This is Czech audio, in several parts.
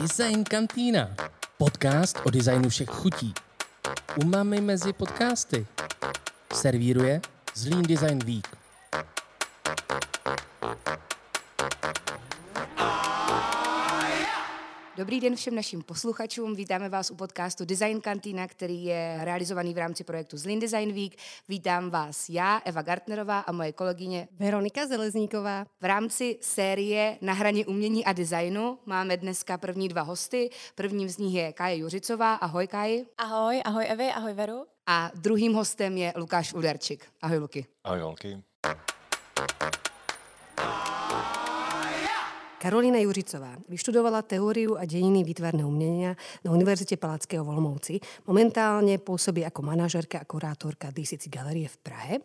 Design Kantýna. Podcast o designu všech chutí. Umami mezi podcasty. Servíruje Zlín Design Week. Dobrý den všem našim posluchačům. Vítáme vás u podcastu Design Kantina, který je realizovaný v rámci projektu Zlin Design Week. Vítám vás já, Eva Gartnerová a moje kolegyně Veronika Zelezníková. V rámci série Na hraně umění a designu máme dneska první dva hosty. Prvním z nich je Kaje Juřicová. Ahoj Kaji. Ahoj, ahoj Evi, ahoj Veru. A druhým hostem je Lukáš Uderčik. Ahoj Luky. Ahoj holky. Karolina Juřicová vyštudovala teóriu a dejiny výtvarného umění na Univerzitě Palackého v Olomouci. Momentálně působí jako manažerka a kurátorka DCC Galerie v Prahe.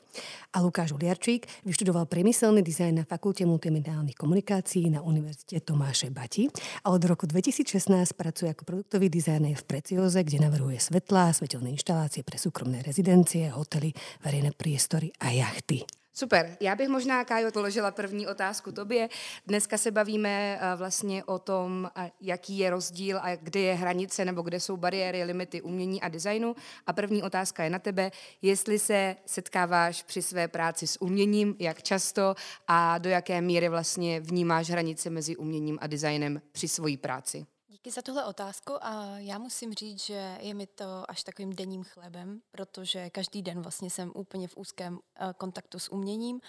A Lukáš Uliarčík vyštudoval priemyselný design na Fakultě multimediálnych komunikací na Univerzitě Tomáše Bati a od roku 2016 pracuje jako produktový designer v Precioze, kde navrhuje svetlá, svetelné inštalácie pre súkromné rezidencie, hotely, verejné priestory a jachty. Super. Já bych možná, Kájo, položila první otázku tobě. Dneska se bavíme eh, vlastně o tom, eh, jaký je rozdíl a kde je hranice nebo kde jsou bariéry, limity umění a designu. A první otázka je na tebe, jestli se setkáváš při své práci s uměním, jak často a do jaké míry vlastně vnímáš hranice mezi uměním a designem při svojí práci. Díky za tuhle otázku a já musím říct, že je mi to až takovým denním chlebem, protože každý den vlastně jsem úplně v úzkém eh, kontaktu s uměním.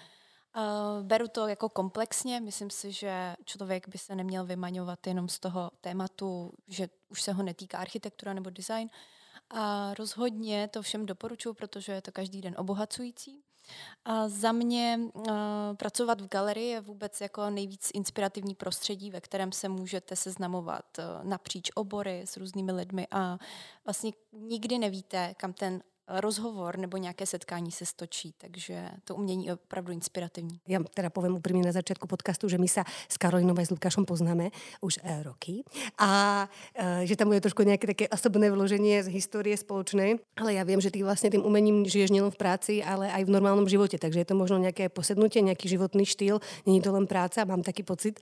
Eh, beru to jako komplexně, myslím si, že člověk by se neměl vymaňovat jenom z toho tématu, že už se ho netýká architektura nebo design. A rozhodně to všem doporučuji, protože je to každý den obohacující. A za mě uh, pracovat v galerii je vůbec jako nejvíc inspirativní prostředí, ve kterém se můžete seznamovat uh, napříč obory s různými lidmi a vlastně nikdy nevíte, kam ten rozhovor nebo nějaké setkání se stočí, takže to umění je opravdu inspirativní. Já teda povím úplně na začátku podcastu, že my se s Karolinou a s Lukášem poznáme už e, roky a e, že tam je trošku nějaké také osobné vložení z historie společné, ale já vím, že ty vlastně tím uměním žiješ nejen v práci, ale i v normálním životě, takže je to možno nějaké posednutí, nějaký životný štýl, není to len práce a mám taky pocit.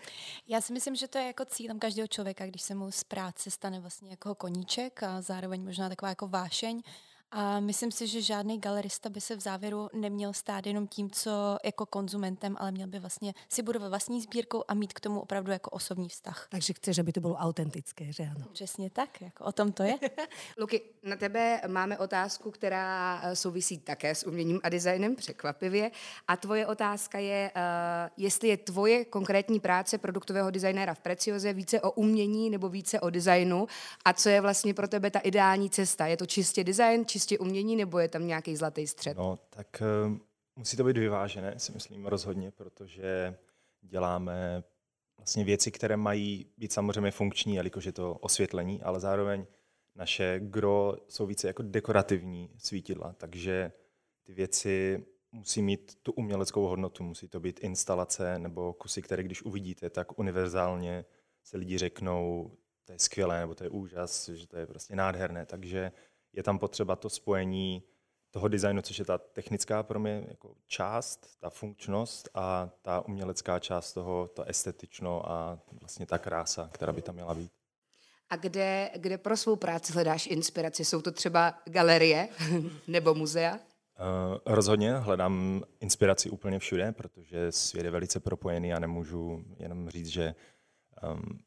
Já si myslím, že to je jako cílem každého člověka, když se mu z práce stane vlastně jako koníček a zároveň možná taková jako vášeň, a myslím si, že žádný galerista by se v závěru neměl stát jenom tím, co jako konzumentem, ale měl by vlastně si budovat vlastní sbírkou a mít k tomu opravdu jako osobní vztah. Takže chceš, aby to bylo autentické, že ano? Přesně tak, jako o tom to je. Luky, na tebe máme otázku, která eh, souvisí také s uměním a designem, překvapivě. A tvoje otázka je, uh, jestli je tvoje konkrétní práce produktového designéra v Precioze více o umění nebo více o designu a co je vlastně pro tebe ta ideální cesta? Je to čistě design, čistě čistě umění, nebo je tam nějaký zlatý střed? No, tak uh, musí to být vyvážené, si myslím rozhodně, protože děláme vlastně věci, které mají být samozřejmě funkční, jelikož je to osvětlení, ale zároveň naše gro jsou více jako dekorativní svítidla, takže ty věci musí mít tu uměleckou hodnotu, musí to být instalace nebo kusy, které když uvidíte, tak univerzálně se lidi řeknou, to je skvělé, nebo to je úžas, že to je prostě nádherné, takže je tam potřeba to spojení toho designu, což je ta technická pro mě jako část, ta funkčnost a ta umělecká část toho, to estetično a vlastně ta krása, která by tam měla být. A kde, kde pro svou práci hledáš inspiraci? Jsou to třeba galerie nebo muzea? Uh, rozhodně hledám inspiraci úplně všude, protože svět je velice propojený a nemůžu jenom říct, že um,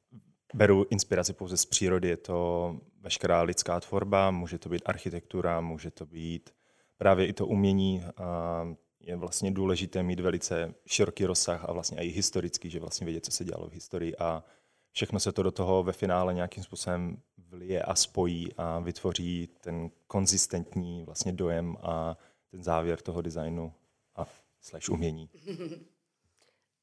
beru inspiraci pouze z přírody. Je to veškerá lidská tvorba, může to být architektura, může to být právě i to umění. A je vlastně důležité mít velice široký rozsah a vlastně i historický, že vlastně vědět, co se dělalo v historii a všechno se to do toho ve finále nějakým způsobem vlije a spojí a vytvoří ten konzistentní vlastně dojem a ten závěr toho designu a slash umění.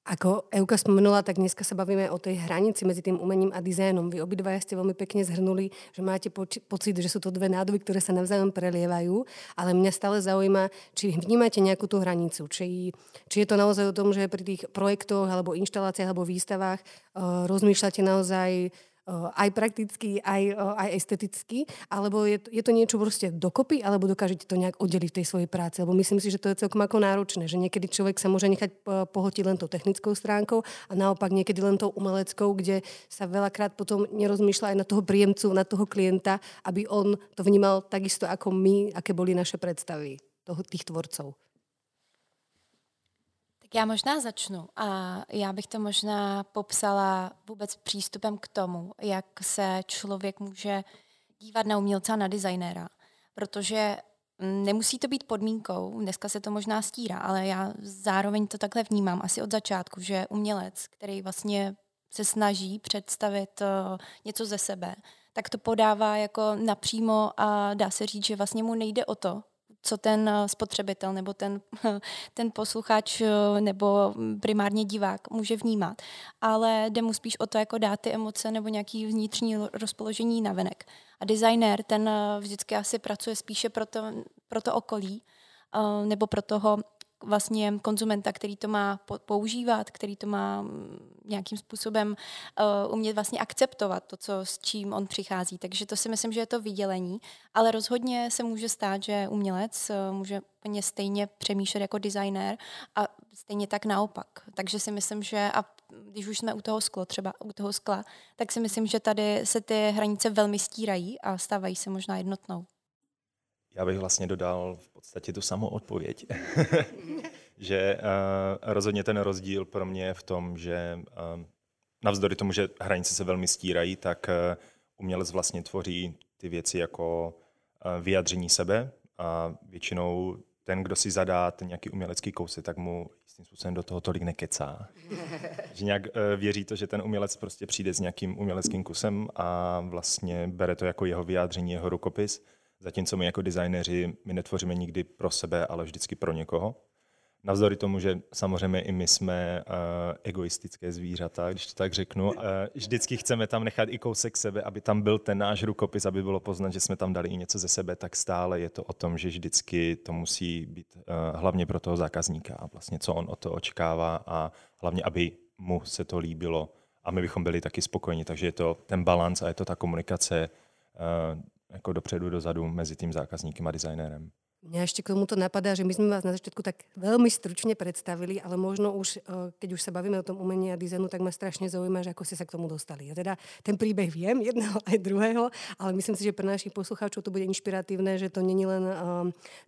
Ako Euka spomenula, tak dneska sa bavíme o tej hranici medzi tým umením a dizajnom. Vy obidvaja ste veľmi pekne zhrnuli, že máte pocit, že sú to dve nádoby, ktoré sa navzájom prelievajú, ale mňa stále zaujíma, či vnímate nejakú tú hranicu, či, či je to naozaj o tom, že pri tých projektoch alebo inštaláciách alebo výstavách uh, rozmýšľate naozaj aj prakticky, aj, aj esteticky, alebo je, je to niečo proste dokopy, alebo dokážete to nejak oddeliť v tej svojej práci? Lebo myslím si, že to je celkom ako náročné, že niekedy človek sa môže nechať pohotiť len tou technickou stránkou a naopak niekedy len tou umeleckou, kde sa veľakrát potom nerozmýšľa aj na toho príjemcu, na toho klienta, aby on to vnímal takisto ako my, aké boli naše predstavy toho, tých tvorcov. Já možná začnu a já bych to možná popsala vůbec přístupem k tomu, jak se člověk může dívat na umělce a na designéra. Protože nemusí to být podmínkou, dneska se to možná stírá, ale já zároveň to takhle vnímám asi od začátku, že umělec, který vlastně se snaží představit uh, něco ze sebe, tak to podává jako napřímo a dá se říct, že vlastně mu nejde o to, co ten eh, spotřebitel nebo ten, ten posluchač eh, nebo primárně divák může vnímat. Ale jde mu spíš o to, jako dát ty emoce nebo nějaký vnitřní rozpoložení na venek. A designer, ten eh, vždycky asi pracuje spíše pro to, pro to okolí, nebo pro toho vlastně konzumenta, který to má používat, který to má mm, nějakým způsobem uh, umět vlastně akceptovat to, co, s čím on přichází. Takže to si myslím, že je to vydělení, ale rozhodně se může stát, že umělec uh, může úplně stejně přemýšlet jako designér a stejně tak naopak. Takže si myslím, že a když už jsme u toho skla, třeba u toho skla, tak si myslím, že tady se ty hranice velmi stírají a stávají se možná jednotnou. Já bych vlastně dodal v podstatě tu samou odpověď. že uh, rozhodně ten rozdíl pro mě je v tom, že uh, navzdory tomu, že hranice se velmi stírají, tak uh, umělec vlastně tvoří ty věci jako uh, vyjadření sebe a většinou ten, kdo si zadá ten nějaký umělecký kousek, tak mu jistým způsobem do toho tolik nekecá. že nějak uh, věří to, že ten umělec prostě přijde s nějakým uměleckým kusem a vlastně bere to jako jeho vyjádření, jeho rukopis Zatímco my jako designéři, my netvoříme nikdy pro sebe, ale vždycky pro někoho. Navzdory tomu, že samozřejmě i my jsme uh, egoistické zvířata, když to tak řeknu, uh, vždycky chceme tam nechat i kousek sebe, aby tam byl ten náš rukopis, aby bylo poznat, že jsme tam dali i něco ze sebe, tak stále je to o tom, že vždycky to musí být uh, hlavně pro toho zákazníka a vlastně co on o to očekává a hlavně, aby mu se to líbilo a my bychom byli taky spokojeni. Takže je to ten balans a je to ta komunikace uh, jako dopředu, dozadu mezi tím zákazníkem a designérem. Mňa ešte k tomuto napadá, že my sme vás na začiatku tak veľmi stručne predstavili, ale možno už, e, keď už sa bavíme o tom umení a dizajnu, tak ma strašne zaujíma, že ako ste sa k tomu dostali. Ja teda ten príbeh viem, jedného aj druhého, ale myslím si, že pre našich poslucháčov to bude inšpiratívne, že to není len um,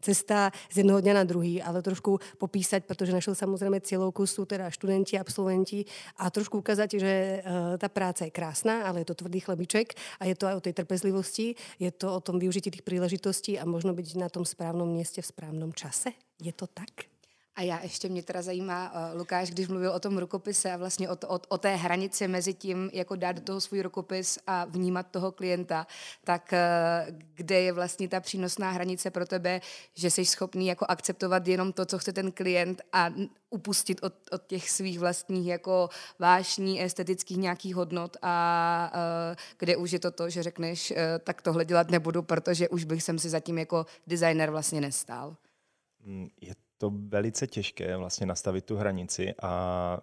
cesta z jednoho dňa na druhý, ale trošku popísať, pretože našou samozrejme cieľovku sú teda študenti, absolventi a trošku ukázať, že uh, tá práca je krásna, ale je to tvrdý chlebiček a je to aj o tej trpezlivosti, je to o tom využití tých príležitostí a možno byť na tom správnom správnom městě v správnom čase? Je to tak? A já ještě mě teda zajímá, uh, Lukáš, když mluvil o tom rukopise a vlastně o, to, o, o té hranici mezi tím, jako dát do toho svůj rukopis a vnímat toho klienta, tak uh, kde je vlastně ta přínosná hranice pro tebe, že jsi schopný jako akceptovat jenom to, co chce ten klient a upustit od, od těch svých vlastních jako vášní, estetických nějakých hodnot a uh, kde už je to to, že řekneš, uh, tak tohle dělat nebudu, protože už bych jsem si zatím jako designer vlastně nestál. Mm, je to velice těžké vlastně nastavit tu hranici a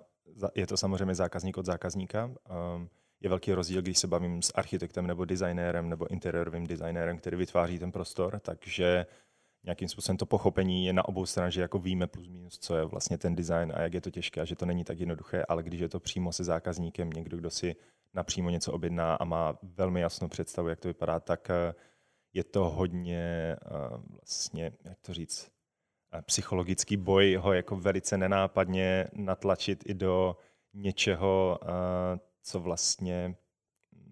je to samozřejmě zákazník od zákazníka. Um, je velký rozdíl, když se bavím s architektem nebo designérem nebo interiérovým designérem, který vytváří ten prostor, takže nějakým způsobem to pochopení je na obou stranách, že jako víme plus minus, co je vlastně ten design a jak je to těžké a že to není tak jednoduché, ale když je to přímo se zákazníkem, někdo, kdo si napřímo něco objedná a má velmi jasnou představu, jak to vypadá, tak eh, je to hodně eh, vlastně, jak to říct, psychologický boj ho jako velice nenápadně natlačit i do něčeho, co vlastně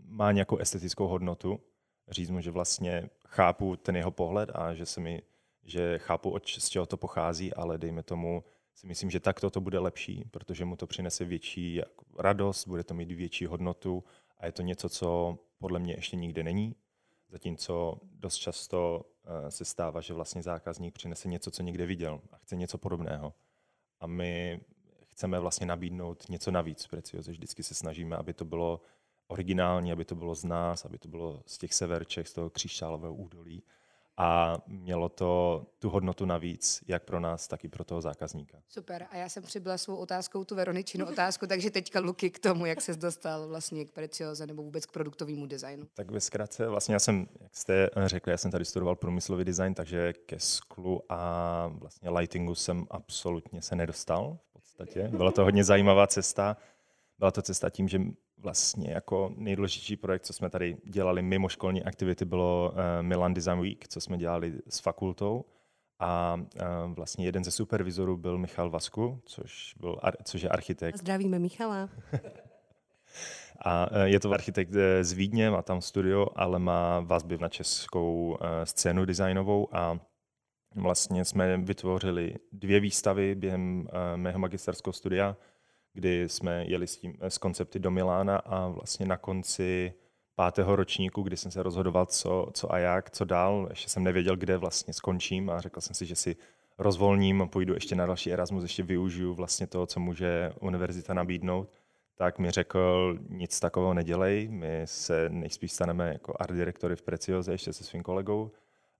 má nějakou estetickou hodnotu. Říct mu, že vlastně chápu ten jeho pohled a že se mi, že chápu, od, z čeho to pochází, ale dejme tomu, si myslím, že takto to bude lepší, protože mu to přinese větší radost, bude to mít větší hodnotu a je to něco, co podle mě ještě nikde není. Zatímco dost často Eh, se stává, že vlastně zákazník přinese něco, co někde viděl a chce něco podobného. A my chceme vlastně nabídnout něco navíc precioze. Vždycky se snažíme, aby to bylo originální, aby to bylo z nás, aby to bylo z těch severček, z toho křišťálového údolí. A mělo to tu hodnotu navíc, jak pro nás, tak i pro toho zákazníka. Super. A já jsem přibyla svou otázkou, tu Veroničinu otázku, takže teďka Luky k tomu, jak se dostal vlastně k Precioze nebo vůbec k produktovému designu. Tak ve zkratce, vlastně já jsem, jak jste řekli, já jsem tady studoval průmyslový design, takže ke sklu a vlastně lightingu jsem absolutně se nedostal v podstatě. Byla to hodně zajímavá cesta. Byla to cesta tím, že vlastně jako nejdůležitější projekt, co jsme tady dělali mimo školní aktivity, bylo uh, Milan Design Week, co jsme dělali s fakultou. A uh, vlastně jeden ze supervizorů byl Michal Vasku, což, byl, což je architekt. Zdravíme Michala. A uh, je to architekt z Vídně, má tam studio, ale má vazby na českou scénu designovou a vlastně jsme vytvořili dvě výstavy během mého magisterského studia, kdy jsme jeli s, tím, s koncepty do Milána a vlastně na konci pátého ročníku, kdy jsem se rozhodoval, co, co a jak, co dál, ještě jsem nevěděl, kde vlastně skončím a řekl jsem si, že si rozvolním, půjdu ještě na další Erasmus, ještě využiju vlastně to, co může univerzita nabídnout, tak mi řekl, nic takového nedělej, my se nejspíš staneme jako art direktory v Precioze ještě se svým kolegou,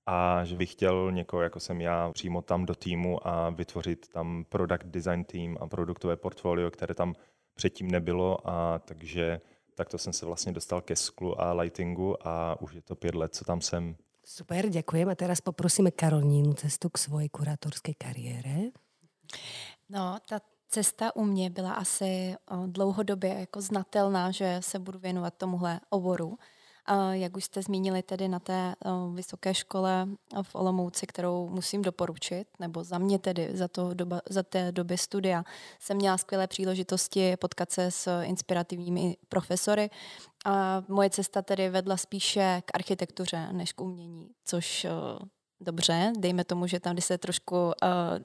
a že bych chtěl někoho, jako jsem já, přímo tam do týmu a vytvořit tam product design team a produktové portfolio, které tam předtím nebylo a takže takto jsem se vlastně dostal ke sklu a lightingu a už je to pět let, co tam jsem. Super, děkujeme. A teraz poprosíme Karolínu cestu k svojí kurátorské kariére. No, ta cesta u mě byla asi dlouhodobě jako znatelná, že se budu věnovat tomuhle oboru. Jak už jste zmínili tedy na té vysoké škole v Olomouci, kterou musím doporučit, nebo za mě tedy za, to doba, za té doby studia, jsem měla skvělé příležitosti potkat se s inspirativními profesory. A moje cesta tedy vedla spíše k architektuře než k umění, což dobře, dejme tomu, že tam, kdy se trošku uh,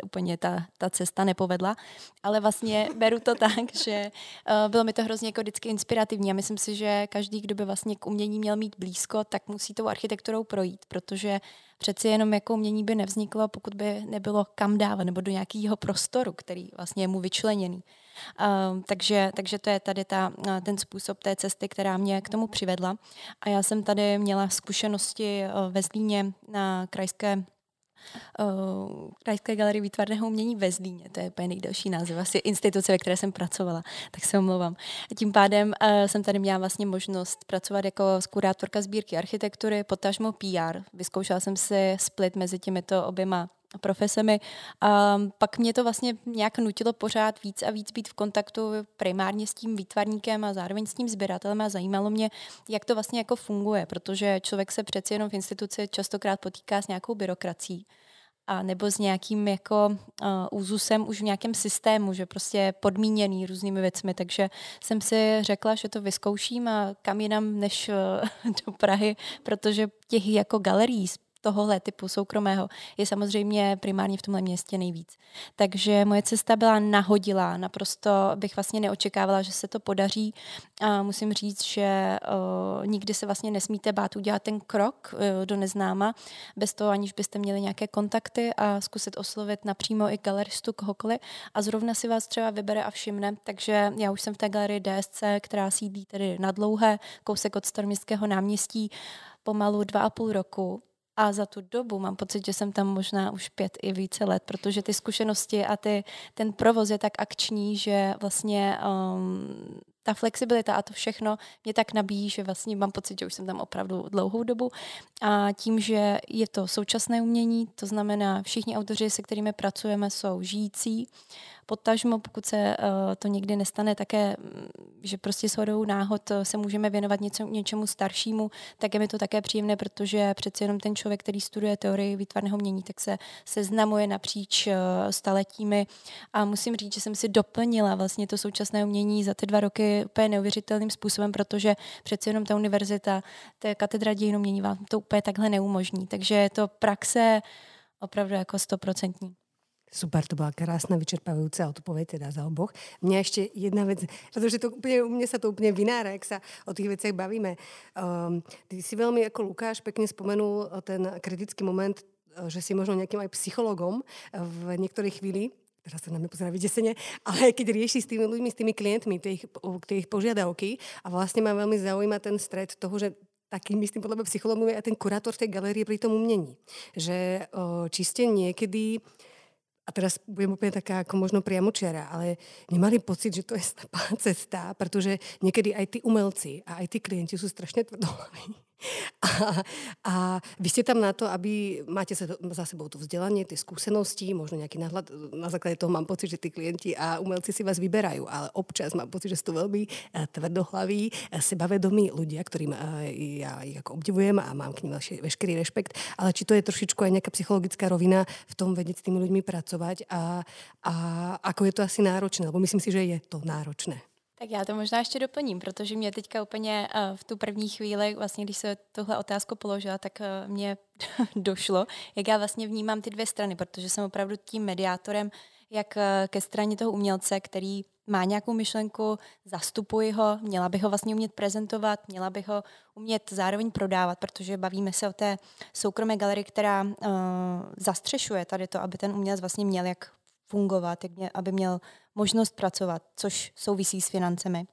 úplně ta, ta cesta nepovedla, ale vlastně beru to tak, že uh, bylo mi to hrozně jako vždycky inspirativní a myslím si, že každý, kdo by vlastně k umění měl mít blízko, tak musí tou architekturou projít, protože přeci jenom jako umění by nevzniklo, pokud by nebylo kam dávat nebo do nějakého prostoru, který vlastně je mu vyčleněný. Uh, takže, takže to je tady ta, uh, ten způsob té cesty, která mě k tomu přivedla. A já jsem tady měla zkušenosti uh, ve Zlíně na krajské Uh, Krajské galerie výtvarného umění ve Zlíně, to je úplně nejdelší název, asi instituce, ve které jsem pracovala, tak se omlouvám. A tím pádem uh, jsem tady měla vlastně možnost pracovat jako kurátorka sbírky architektury, potažmo PR. Vyzkoušela jsem si split mezi těmito oběma profesemi. A pak mě to vlastně nějak nutilo pořád víc a víc být v kontaktu primárně s tím výtvarníkem a zároveň s tím sběratelem a zajímalo mě, jak to vlastně jako funguje, protože člověk se přeci jenom v instituci častokrát potýká s nějakou byrokracií a nebo s nějakým jako uh, úzusem už v nějakém systému, že prostě je podmíněný různými věcmi, takže jsem si řekla, že to vyzkouším a kam jinam než uh, do Prahy, protože těch jako galerií tohohle typu soukromého je samozřejmě primárně v tomhle městě nejvíc. Takže moje cesta byla nahodilá, naprosto bych vlastně neočekávala, že se to podaří. A musím říct, že uh, nikdy se vlastně nesmíte bát udělat ten krok uh, do neznáma, bez toho aniž byste měli nějaké kontakty a zkusit oslovit napřímo i galeristu kohokoliv. A zrovna si vás třeba vybere a všimne, takže já už jsem v té galerii DSC, která sídlí tedy na dlouhé, kousek od Staroměstského náměstí, pomalu dva a půl roku a za tu dobu mám pocit, že jsem tam možná už pět i více let, protože ty zkušenosti a ty, ten provoz je tak akční, že vlastně um, ta flexibilita a to všechno mě tak nabíjí, že vlastně mám pocit, že už jsem tam opravdu dlouhou dobu. A tím, že je to současné umění, to znamená, všichni autoři, se kterými pracujeme, jsou žijící, Potažmo, pokud se uh, to někdy nestane také, mm, že prostě s hodou náhod eh, se můžeme věnovat něco, něčemu staršímu, tak je mi to také příjemné, protože přeci jenom ten člověk, který studuje teorii výtvarného mění, tak se seznamuje napříč uh, staletími a musím říct, že jsem si doplnila vlastně to současné umění za ty dva roky úplně neuvěřitelným způsobem, protože přeci jenom ta univerzita, ta katedra dějin umění vám to úplně takhle neumožní. Takže je to praxe opravdu jako stoprocentní. Super, to byla krásná vyčerpávajúca odpoveď teda za oboch. Mňa ešte jedna vec, pretože to úplne, u mne sa to úplne vynára, ak sa o tých veciach bavíme. Um, ty si veľmi ako Lukáš pekne spomenul ten kritický moment, že si možno nejakým aj psychologom v niektorej chvíli, teraz sa na mňa pozerá vydesene, ale keď rieši s tými ľuďmi, s tými klientmi, tie ich, tie ich požiadavky a vlastne ma veľmi zaujíma ten stred toho, že takým myslím podľa mňa psychologom je ten kurátor tej galerie pri tom umění. Že o, čiste niekedy a teraz budem úplne taká ako možno priamočiara, ale nemali pocit, že to je slepá cesta, pretože niekedy aj tí umelci a aj tí klienti sú strašne tvrdohlaví a, a vy ste tam na to, aby máte za sebou to vzdelanie, tie skúsenosti, možno nejaký náhľad. Na základe toho mám pocit, že tí klienti a umelci si vás vyberajú, ale občas mám pocit, že sú to veľmi eh, tvrdohlaví, eh, sebavedomí ľudia, ktorým eh, ja ich ako obdivujem a mám k ním veškerý rešpekt. Ale či to je trošičku aj nejaká psychologická rovina v tom vedieť s tými ľuďmi pracovať a, a ako je to asi náročné, lebo myslím si, že je to náročné. Tak já to možná ještě doplním, protože mě teďka úplně uh, v tu první chvíli, vlastně když se tohle otázku položila, tak uh, mě došlo, jak já vlastně vnímám ty dvě strany, protože jsem opravdu tím mediátorem, jak uh, ke straně toho umělce, který má nějakou myšlenku, zastupuji ho, měla bych ho vlastně umět prezentovat, měla bych ho umět zároveň prodávat, protože bavíme se o té soukromé galerii, která uh, zastřešuje tady to, aby ten umělec vlastně měl jak fungovat, jak mě, aby měl možnost pracovat, což souvisí s financemi.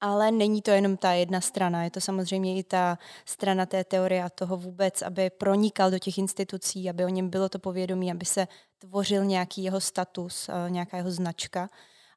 Ale není to jenom ta jedna strana, je to samozřejmě i ta strana té teorie a toho vůbec, aby pronikal do těch institucí, aby o něm bylo to povědomí, aby se tvořil nějaký jeho status, eh, nějaká jeho značka.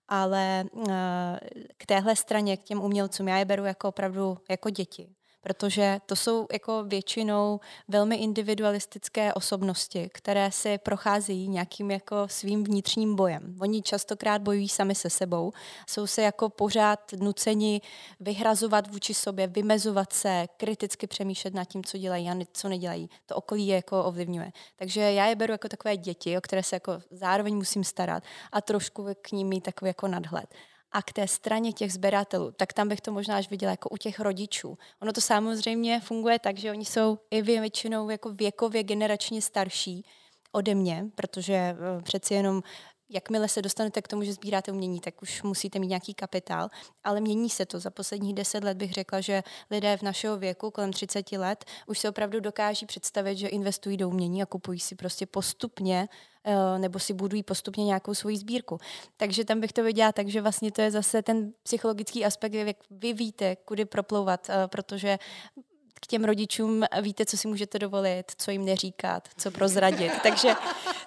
Ale eh, k téhle straně, k těm umělcům, já je beru jako opravdu jako děti protože to jsou jako většinou velmi individualistické osobnosti, které si procházejí nějakým jako svým vnitřním bojem. Oni častokrát bojují sami se sebou, jsou se jako pořád nuceni vyhrazovat vůči sobě, vymezovat se, kriticky přemýšlet nad tím, co dělají a co nedělají. To okolí je jako ovlivňuje. Takže já je beru jako takové děti, o které se jako zároveň musím starat a trošku k ním mít takový jako nadhled. A k té straně těch sběratelů, tak tam bych to možná až viděla jako u těch rodičů. Ono to samozřejmě funguje tak, že oni jsou i většinou jako věkově generačně starší ode mě, protože eh, přeci jenom jakmile se dostanete k tomu, že sbíráte umění, tak už musíte mít nějaký kapitál, ale mění se to. Za posledních deset let bych řekla, že lidé v našeho věku, kolem 30 let, už se opravdu dokáží představit, že investují do umění a kupují si prostě postupně eh, nebo si budují postupně nějakou svoji sbírku. Takže tam bych to viděla tak, že vlastně to je zase ten psychologický aspekt, jak vy víte, kudy proplouvat, eh, protože k těm rodičům víte, co si můžete dovolit, co jim neříkat, co prozradit. Takže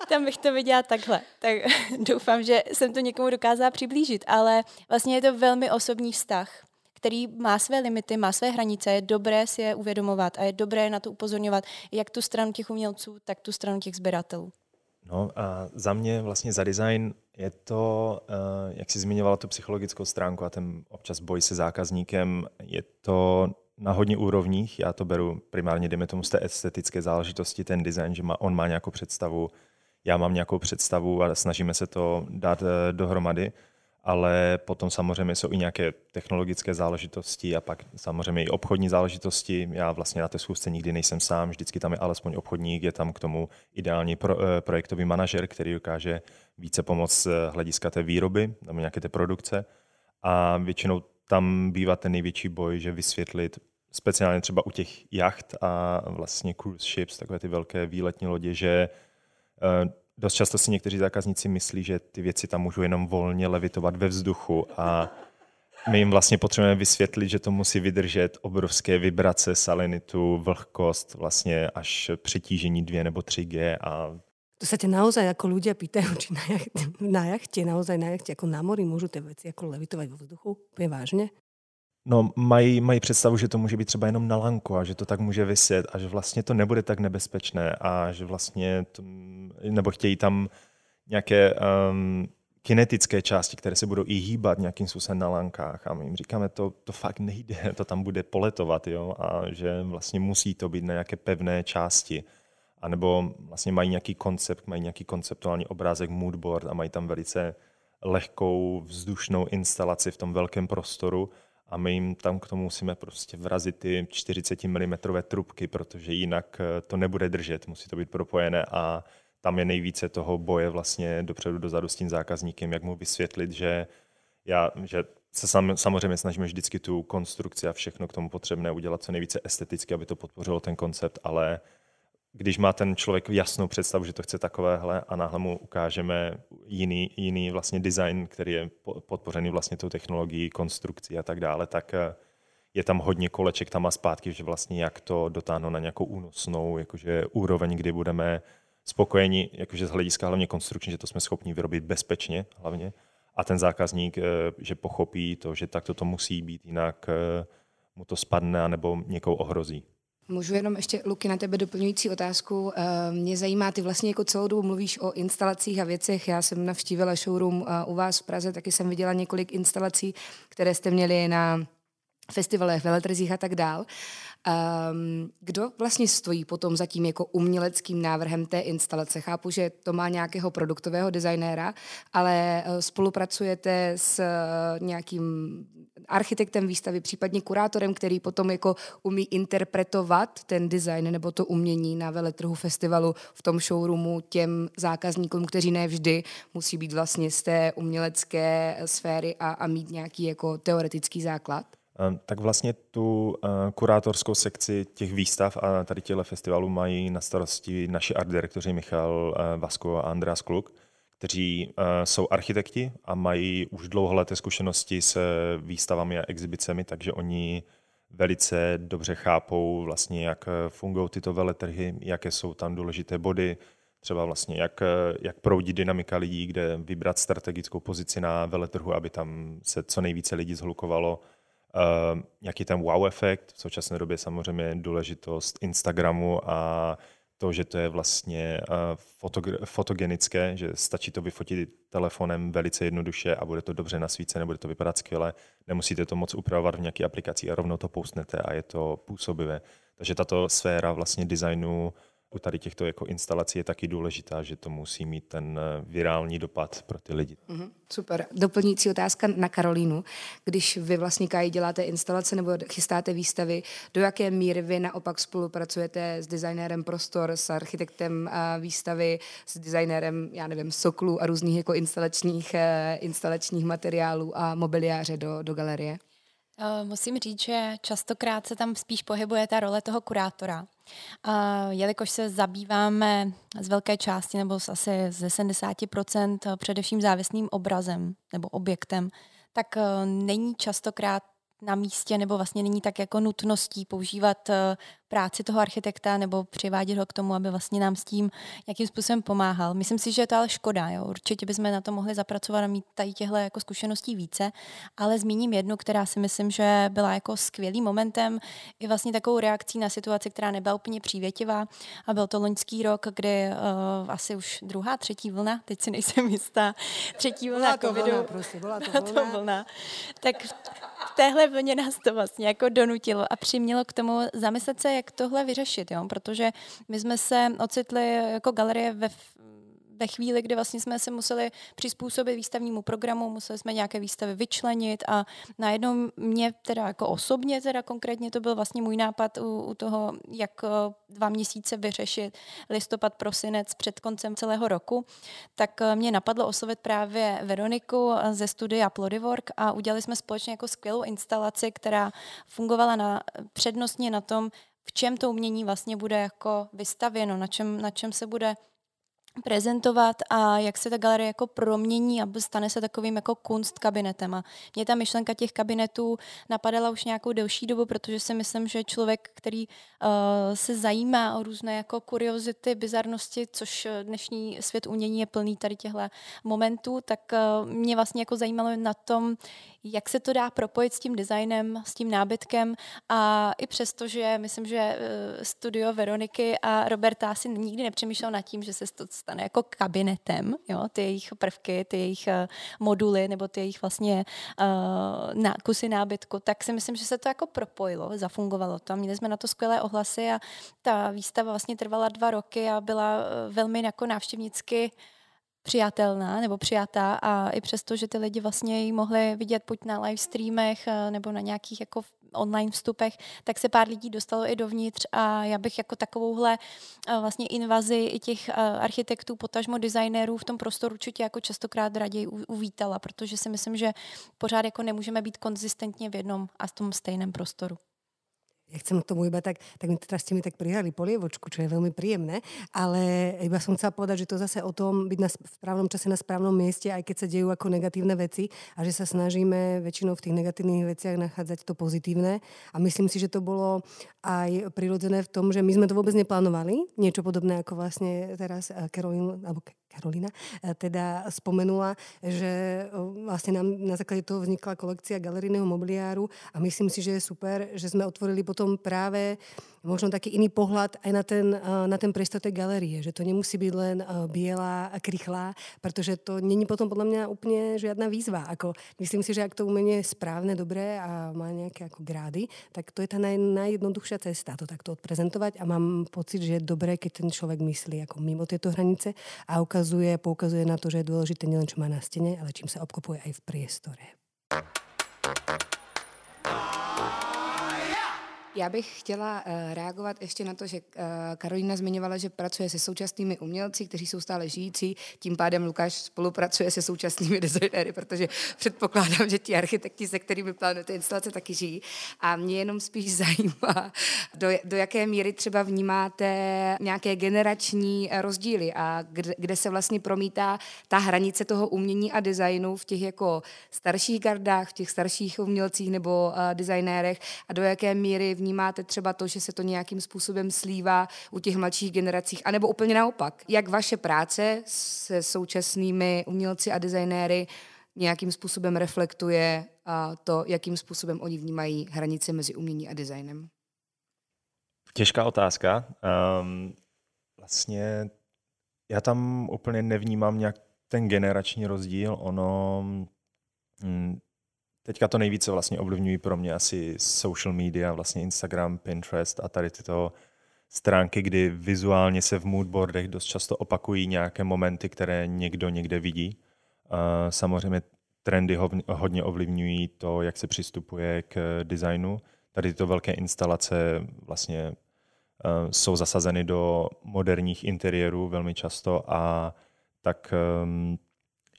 tam bych to viděla takhle. Tak doufám, že jsem to někomu dokázala přiblížit, ale vlastně je to velmi osobní vztah který má své limity, má své hranice, je dobré si je uvědomovat a je dobré na to upozorňovat jak tu stranu těch umělců, tak tu stranu těch sběratelů. No a za mě vlastně za design je to, eh, jak jsi zmiňovala tu psychologickou stránku a ten občas boj se zákazníkem, je to na hodně úrovních. Já to beru primárně, jdeme tomu z té estetické záležitosti, ten design, že má, on má nějakou představu, já mám nějakou představu a snažíme se to dát eh, dohromady, ale potom samozřejmě jsou i nějaké technologické záležitosti a pak samozřejmě i obchodní záležitosti. Já vlastně na té schůzce nikdy nejsem sám, vždycky tam je alespoň obchodník, je tam k tomu ideální pro, eh, projektový manažer, který dokáže více pomoct z hlediska té výroby nebo nějaké té produkce. A většinou tam bývá ten největší boj, že vysvětlit speciálně třeba u těch jacht a vlastně cruise ships, takové ty velké výletní lodě, že eh, dost často si někteří zákazníci myslí, že ty věci tam můžou jenom volně levitovat ve vzduchu a my jim vlastně potřebujeme vysvětlit, že to musí vydržet obrovské vibrace, salinitu, vlhkost, vlastně až přetížení 2 nebo 3G a to sa ťa naozaj ako ľudia pýtajú, či na, jachte, na jachte, naozaj na jachte, ako na mori môžu tie veci ako levitovať vo vzduchu? Je vážně? No, mají, mají představu, že to může být třeba jenom na lanku a že to tak může vyset a že vlastně to nebude tak nebezpečné a že vlastně, to, nebo chtějí tam nějaké um, kinetické části, které se budou i hýbat nějakým způsobem na lankách a my jim říkáme, to, to fakt nejde, to tam bude poletovat, jo, a že vlastně musí to být na nějaké pevné části anebo vlastně mají nějaký koncept, mají nějaký konceptuální obrázek moodboard a mají tam velice lehkou vzdušnou instalaci v tom velkém prostoru a my jim tam k tomu musíme prostě vrazit ty 40 mm trubky, protože jinak eh, to nebude držet, musí to být propojené a tam je nejvíce toho boje vlastně dopředu dozadu s tím zákazníkem, jak mu vysvětlit, že já, že se sam, samozřejmě snažíme vždycky tu konstrukci a všechno k tomu potřebné udělat co nejvíce esteticky, aby to podpořilo ten koncept, ale když má ten člověk jasnou představu, že to chce takovéhle a náhle mu ukážeme jiný, jiný vlastně design, který je podpořený vlastně tou technologií, konstrukcí a tak dále, tak eh, je tam hodně koleček tam a zpátky, že vlastně jak to dotáhnout na nějakou únosnou jakože úroveň, kdy budeme spokojeni, jakože z hlediska hlavně konstrukční, že to jsme schopni vyrobit bezpečně hlavně. A ten zákazník, eh, že pochopí to, že takto to musí být, jinak eh, mu to spadne nebo někoho ohrozí. Můžu jenom ještě, Luky, na tebe doplňující otázku. Eh, mě zajímá, ty vlastně jako celou dobu mluvíš o instalacích a věcech. Já jsem navštívila showroom u vás v Praze, taky jsem viděla několik instalací, které jste měli na festivalech, veletrzích a tak dál. Um, kdo vlastně stojí potom za tím jako uměleckým návrhem té instalace? Chápu, že to má nějakého produktového designéra, ale uh, spolupracujete s uh, nějakým architektem výstavy, případně kurátorem, který potom jako umí interpretovat ten design nebo to umění na veletrhu festivalu v tom showroomu těm zákazníkům, kteří ne vždy musí být vlastně z té umělecké sféry a, a mít nějaký jako teoretický základ? Ehm, tak vlastně tu eh, kurátorskou sekci těch výstav a tady těchto festivalů mají na starosti naši art direktoři Michal eh, Vasko a Andreas Kluk, kteří eh, jsou architekti a mají už dlouholeté zkušenosti s výstavami a exhibicemi, takže oni velice dobře chápou vlastně, jak fungují tyto veletrhy, jaké jsou tam důležité body, třeba vlastně jak, jak proudí dynamika lidí, kde vybrat strategickou pozici na veletrhu, aby tam se co nejvíce lidí zhlukovalo, Uh, jaký ten wow efekt, v současné době samozřejmě důležitost Instagramu a to, že to je vlastně uh, fotogenické, že stačí to vyfotit telefonem velice jednoduše a bude to dobře nasvícené, bude to vypadat skvěle. Nemusíte to moc upravovat v nějaké aplikaci a rovnou to poustnete a je to působivé. Takže tato sféra vlastně designu u tady těchto jako instalací je taky důležitá, že to musí mít ten eh, virální dopad pro ty lidi. Mm-hmm, super. Doplňující otázka na Karolínu. Když vy vlastně Kaj děláte instalace nebo chystáte výstavy, do jaké míry vy naopak spolupracujete s designérem prostor, s architektem výstavy, s designérem, já nevím, soklů a různých jako instalačních, eh, instalačních materiálů a mobiliáře do, do galerie? Eh, musím říct, že častokrát se tam spíš pohybuje ta role toho kurátora. A jelikož se zabýváme z velké části nebo z asi ze 70% eh, především závislým obrazem nebo objektem, tak eh, není častokrát na místě nebo vlastně není tak jako nutností používat práci toho architekta nebo přivádět ho k tomu, aby vlastně nám s tím nějakým způsobem pomáhal. Myslím si, že je to ale škoda. Jo. Určitě bychom na to mohli zapracovat a mít tady těchto jako zkušeností více, ale zmíním jednu, která si myslím, že byla jako skvělým momentem i vlastně takovou reakcí na situaci, která nebyla úplně přívětivá a byl to loňský rok, kdy uh, asi už druhá, třetí vlna, teď si nejsem jistá, třetí vlna byla to covidu. Vlna, prostě, byla to vlna. to vlna. Tak v téhle vlně nás to vlastně jako donutilo a přimělo k tomu zamyslet se, jak tohle vyřešit, jo? protože my jsme se ocitli jako galerie ve ve chvíli, kdy vlastně jsme se museli přizpůsobit výstavnímu programu, museli jsme nějaké výstavy vyčlenit a najednou mě teda jako osobně teda konkrétně to byl vlastně můj nápad u, u toho, jak eh, dva měsíce vyřešit listopad, prosinec před koncem celého roku, tak eh, mě napadlo oslovit právě Veroniku ze studia Plodivork a udělali jsme společně jako skvělou instalaci, která fungovala na, přednostně na tom, v čem to umění vlastně bude jako vystavěno, na čem, na čem se bude prezentovat a jak se ta galerie jako promění a stane se takovým jako kunst kabinetem. A mě ta myšlenka těch kabinetů napadala už nějakou delší dobu, protože si myslím, že člověk, který uh, se zajímá o různé jako kuriozity, bizarnosti, což dnešní svět umění je plný tady těchto momentů, tak uh, mě vlastně jako zajímalo na tom, jak se to dá propojit s tím designem, s tím nábytkem a i přesto, že myslím, že eh, studio Veroniky a Roberta asi nikdy nepřemýšlel nad tím, že se stane jako kabinetem, jo, ty jejich prvky, ty jejich eh, moduly nebo ty jejich vlastně uh, kusy nábytku, tak si myslím, že se to jako propojilo, zafungovalo to. Měli jsme na to skvělé ohlasy a ta výstava vlastně trvala dva roky a byla velmi jako návštěvnicky přijatelná nebo přijatá a i přesto, že ty lidi vlastně ji mohli vidět buď na live streamech eh, nebo na nějakých jako online vstupech, tak se pár lidí dostalo i dovnitř a já bych jako takovouhle eh, vlastně invazi i těch eh, architektů, potažmo designérů v tom prostoru určitě jako častokrát raději uvítala, protože si myslím, že pořád jako nemůžeme být konzistentně v jednom a v tom stejném prostoru. Ja chcem k tomu iba tak, tak mi teraz ste mi tak prihrali polievočku, čo je veľmi príjemné, ale iba som chcela povedať, že to zase o tom byť na správnom čase na správnom mieste, aj keď sa dejú ako negatívne veci a že sa snažíme väčšinou v tých negatívnych veciach nachádzať to pozitívne. A myslím si, že to bolo aj prirodzené v tom, že my sme to vôbec neplánovali, niečo podobné ako vlastne teraz Karolín, alebo Karolina eh, teda spomenula, že eh, vlastne nám na základe toho vznikla kolekcia galerijného mobiliáru a myslím si, že je super, že sme otvorili potom práve možno taký iný pohľad aj na ten, eh, na ten priestor tej galerie, že to nemusí byť len biela a krychlá, pretože to není potom podľa mňa úplne žiadna výzva. Ako, myslím si, že ak to umenie je správne, dobré a má nejaké ako grády, tak to je tá naj, najjednoduchšia cesta to takto odprezentovať a mám pocit, že je dobré, keď ten človek myslí ako mimo tieto hranice a ukazuje, poukazuje na to, že je dôležité nielen čo má na stene, ale čím sa obklopuje aj v priestore. Já bych chtěla uh, reagovat ještě na to, že uh, Karolina zmiňovala, že pracuje se současnými umělci, kteří jsou stále žijící, tím pádem Lukáš spolupracuje se současnými designéry, protože předpokládám, že ti architekti, se kterými plánujete instalace, taky žijí. A mě jenom spíš zajímá, do, do jaké míry třeba vnímáte nějaké generační eh, rozdíly a kde, kde se vlastně promítá ta hranice toho umění a designu v těch jako starších gardách, v těch starších umělcích nebo designérech a do jaké míry vnímáte třeba to, že se to nějakým způsobem slívá u těch mladších generacích, anebo úplně naopak. Jak vaše práce se současnými umělci a designéry nějakým způsobem reflektuje to, jakým způsobem oni vnímají hranice mezi umění a designem? Těžká otázka. Um, vlastně já tam úplně nevnímám nějak ten generační rozdíl. Ono, mm, Teďka to nejvíce vlastně ovlivňují pro mě asi social media, vlastně Instagram, Pinterest a tady tyto stránky, kdy vizuálně se v moodboardech dost často opakují nějaké momenty, které někdo někde vidí. Samozřejmě trendy hodně ovlivňují to, jak se přistupuje k designu. Tady tyto velké instalace vlastně jsou zasazeny do moderních interiérů velmi často a tak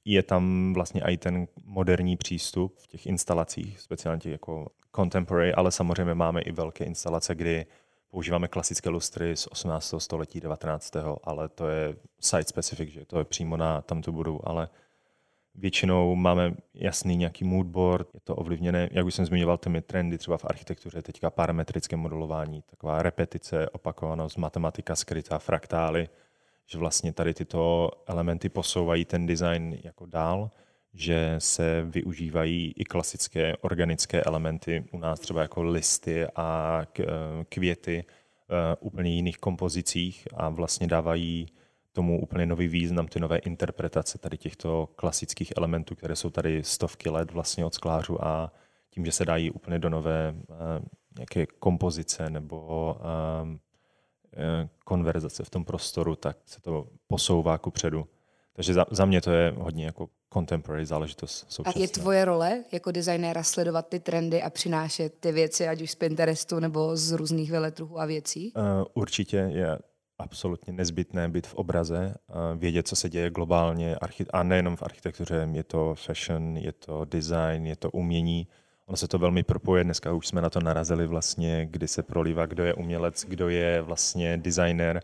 je tam vlastně i ten moderní přístup v těch instalacích, speciálně těch jako contemporary, ale samozřejmě máme i velké instalace, kdy používáme klasické lustry z 18. století, 19. ale to je site specific, že to je přímo na tamto budu, ale většinou máme jasný nějaký moodboard, je to ovlivněné, jak už jsem zmiňoval, těmi trendy třeba v architektuře, teďka parametrické modelování, taková repetice, opakovanost, matematika skrytá, fraktály, že vlastně tady tyto elementy posouvají ten design jako dál, že se využívají i klasické organické elementy, u nás třeba jako listy a květy v úplně jiných kompozicích a vlastně dávají tomu úplně nový význam, ty nové interpretace tady těchto klasických elementů, které jsou tady stovky let vlastně od sklářů a tím, že se dají úplně do nové uh, nějaké kompozice nebo um, Eh, konverzace v tom prostoru, tak se to posouvá ku předu. Takže za, za mě to je hodně jako contemporary záležitost současná. A je tvoje role jako designéra sledovat ty trendy a přinášet ty věci, ať už z Pinterestu nebo z různých veletruhů a věcí? Uh, určitě je absolutně nezbytné být v obraze, uh, vědět, co se děje globálně, a nejenom v architektuře, je to fashion, je to design, je to umění, Ono se to velmi propoje, dneska už jsme na to narazili vlastně, kdy se prolívá, kdo je umělec, kdo je vlastně designer.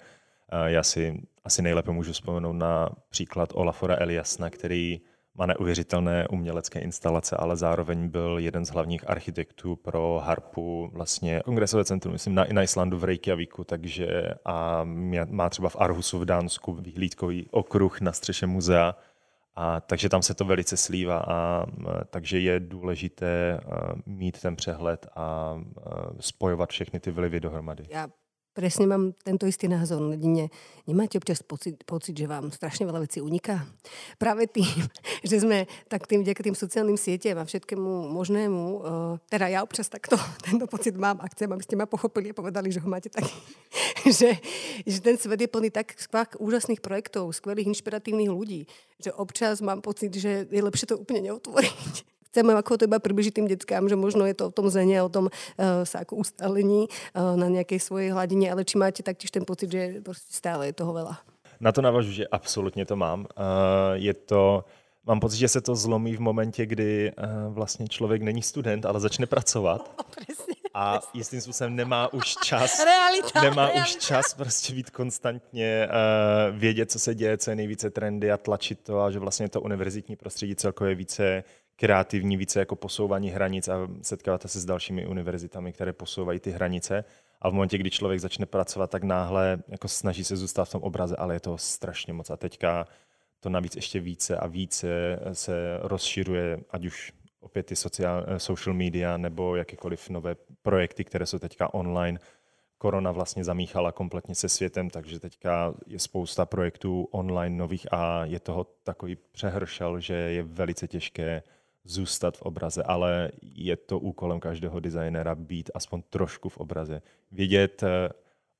Já si asi nejlépe můžu vzpomenout na příklad Olafora Eliasna, který má neuvěřitelné umělecké instalace, ale zároveň byl jeden z hlavních architektů pro harpu, vlastně kongresové centrum, myslím, na, na Islandu v Reykjavíku, takže a má třeba v Arhusu v Dánsku vyhlídkový okruh na střeše muzea, a takže tam se to velice slívá a takže je důležité mít ten přehled a spojovat všechny ty vlivy dohromady. Já presne mám tento istý názor. Jedine nemáte občas pocit, pocit, že vám strašne veľa vecí uniká? Práve tým, že sme tak tým, vďaka tým sociálnym sieťam a všetkému možnému, uh, teda ja občas takto tento pocit mám a chcem, aby ste ma pochopili a povedali, že ho máte tak, že, že ten svet je plný tak skvách úžasných projektov, skvelých inšpiratívnych ľudí, že občas mám pocit, že je lepšie to úplne neotvoriť chceme ako to iba približiť tým deckám, že možno je to o tom zene, o tom uh, sa ako ustalení uh, na nejakej svojej hladine, ale či máte taktiež ten pocit, že prostě stále je toho veľa? Na to navažu, že absolutně to mám. Uh, je to, mám pocit, že se to zlomí v momentě, kdy uh, vlastně člověk není student, ale začne pracovat. Přesně. a jistým způsobem nemá už čas, realita, nemá realita. už čas prostě být konstantně, uh, vědět, co se děje, co je nejvíce trendy a tlačit to a že vlastně to univerzitní prostředí celkově více kreativní, více jako posouvání hranic a setkáváte se s dalšími univerzitami, které posouvají ty hranice. A v momentě, kdy člověk začne pracovat, tak náhle jako snaží se zůstat v tom obraze, ale je to strašně moc. A teďka to navíc ještě více a více se rozšiřuje, ať už opět ty social, social media nebo jakékoliv nové projekty, které jsou teďka online. Korona vlastně zamíchala kompletně se světem, takže teďka je spousta projektů online nových a je toho takový přehršel, že je velice těžké zůstat v obraze, ale je to úkolem každého designera být aspoň trošku v obraze. Vědět eh,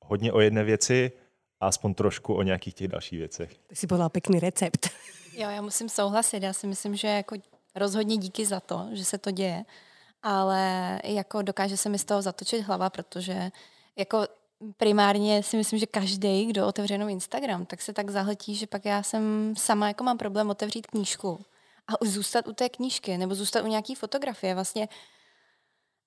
hodně o jedné věci a aspoň trošku o nějakých těch dalších věcech. To si podal pekný recept. Jo, já musím souhlasit. Já si myslím, že jako rozhodně díky za to, že se to děje, ale jako dokáže se mi z toho zatočit hlava, protože jako primárně si myslím, že každý, kdo otevře jenom Instagram, tak se tak zahltí, že pak já jsem sama jako mám problém otevřít knížku a zůstat u té knížky nebo zůstat u nějaký fotografie. Vlastně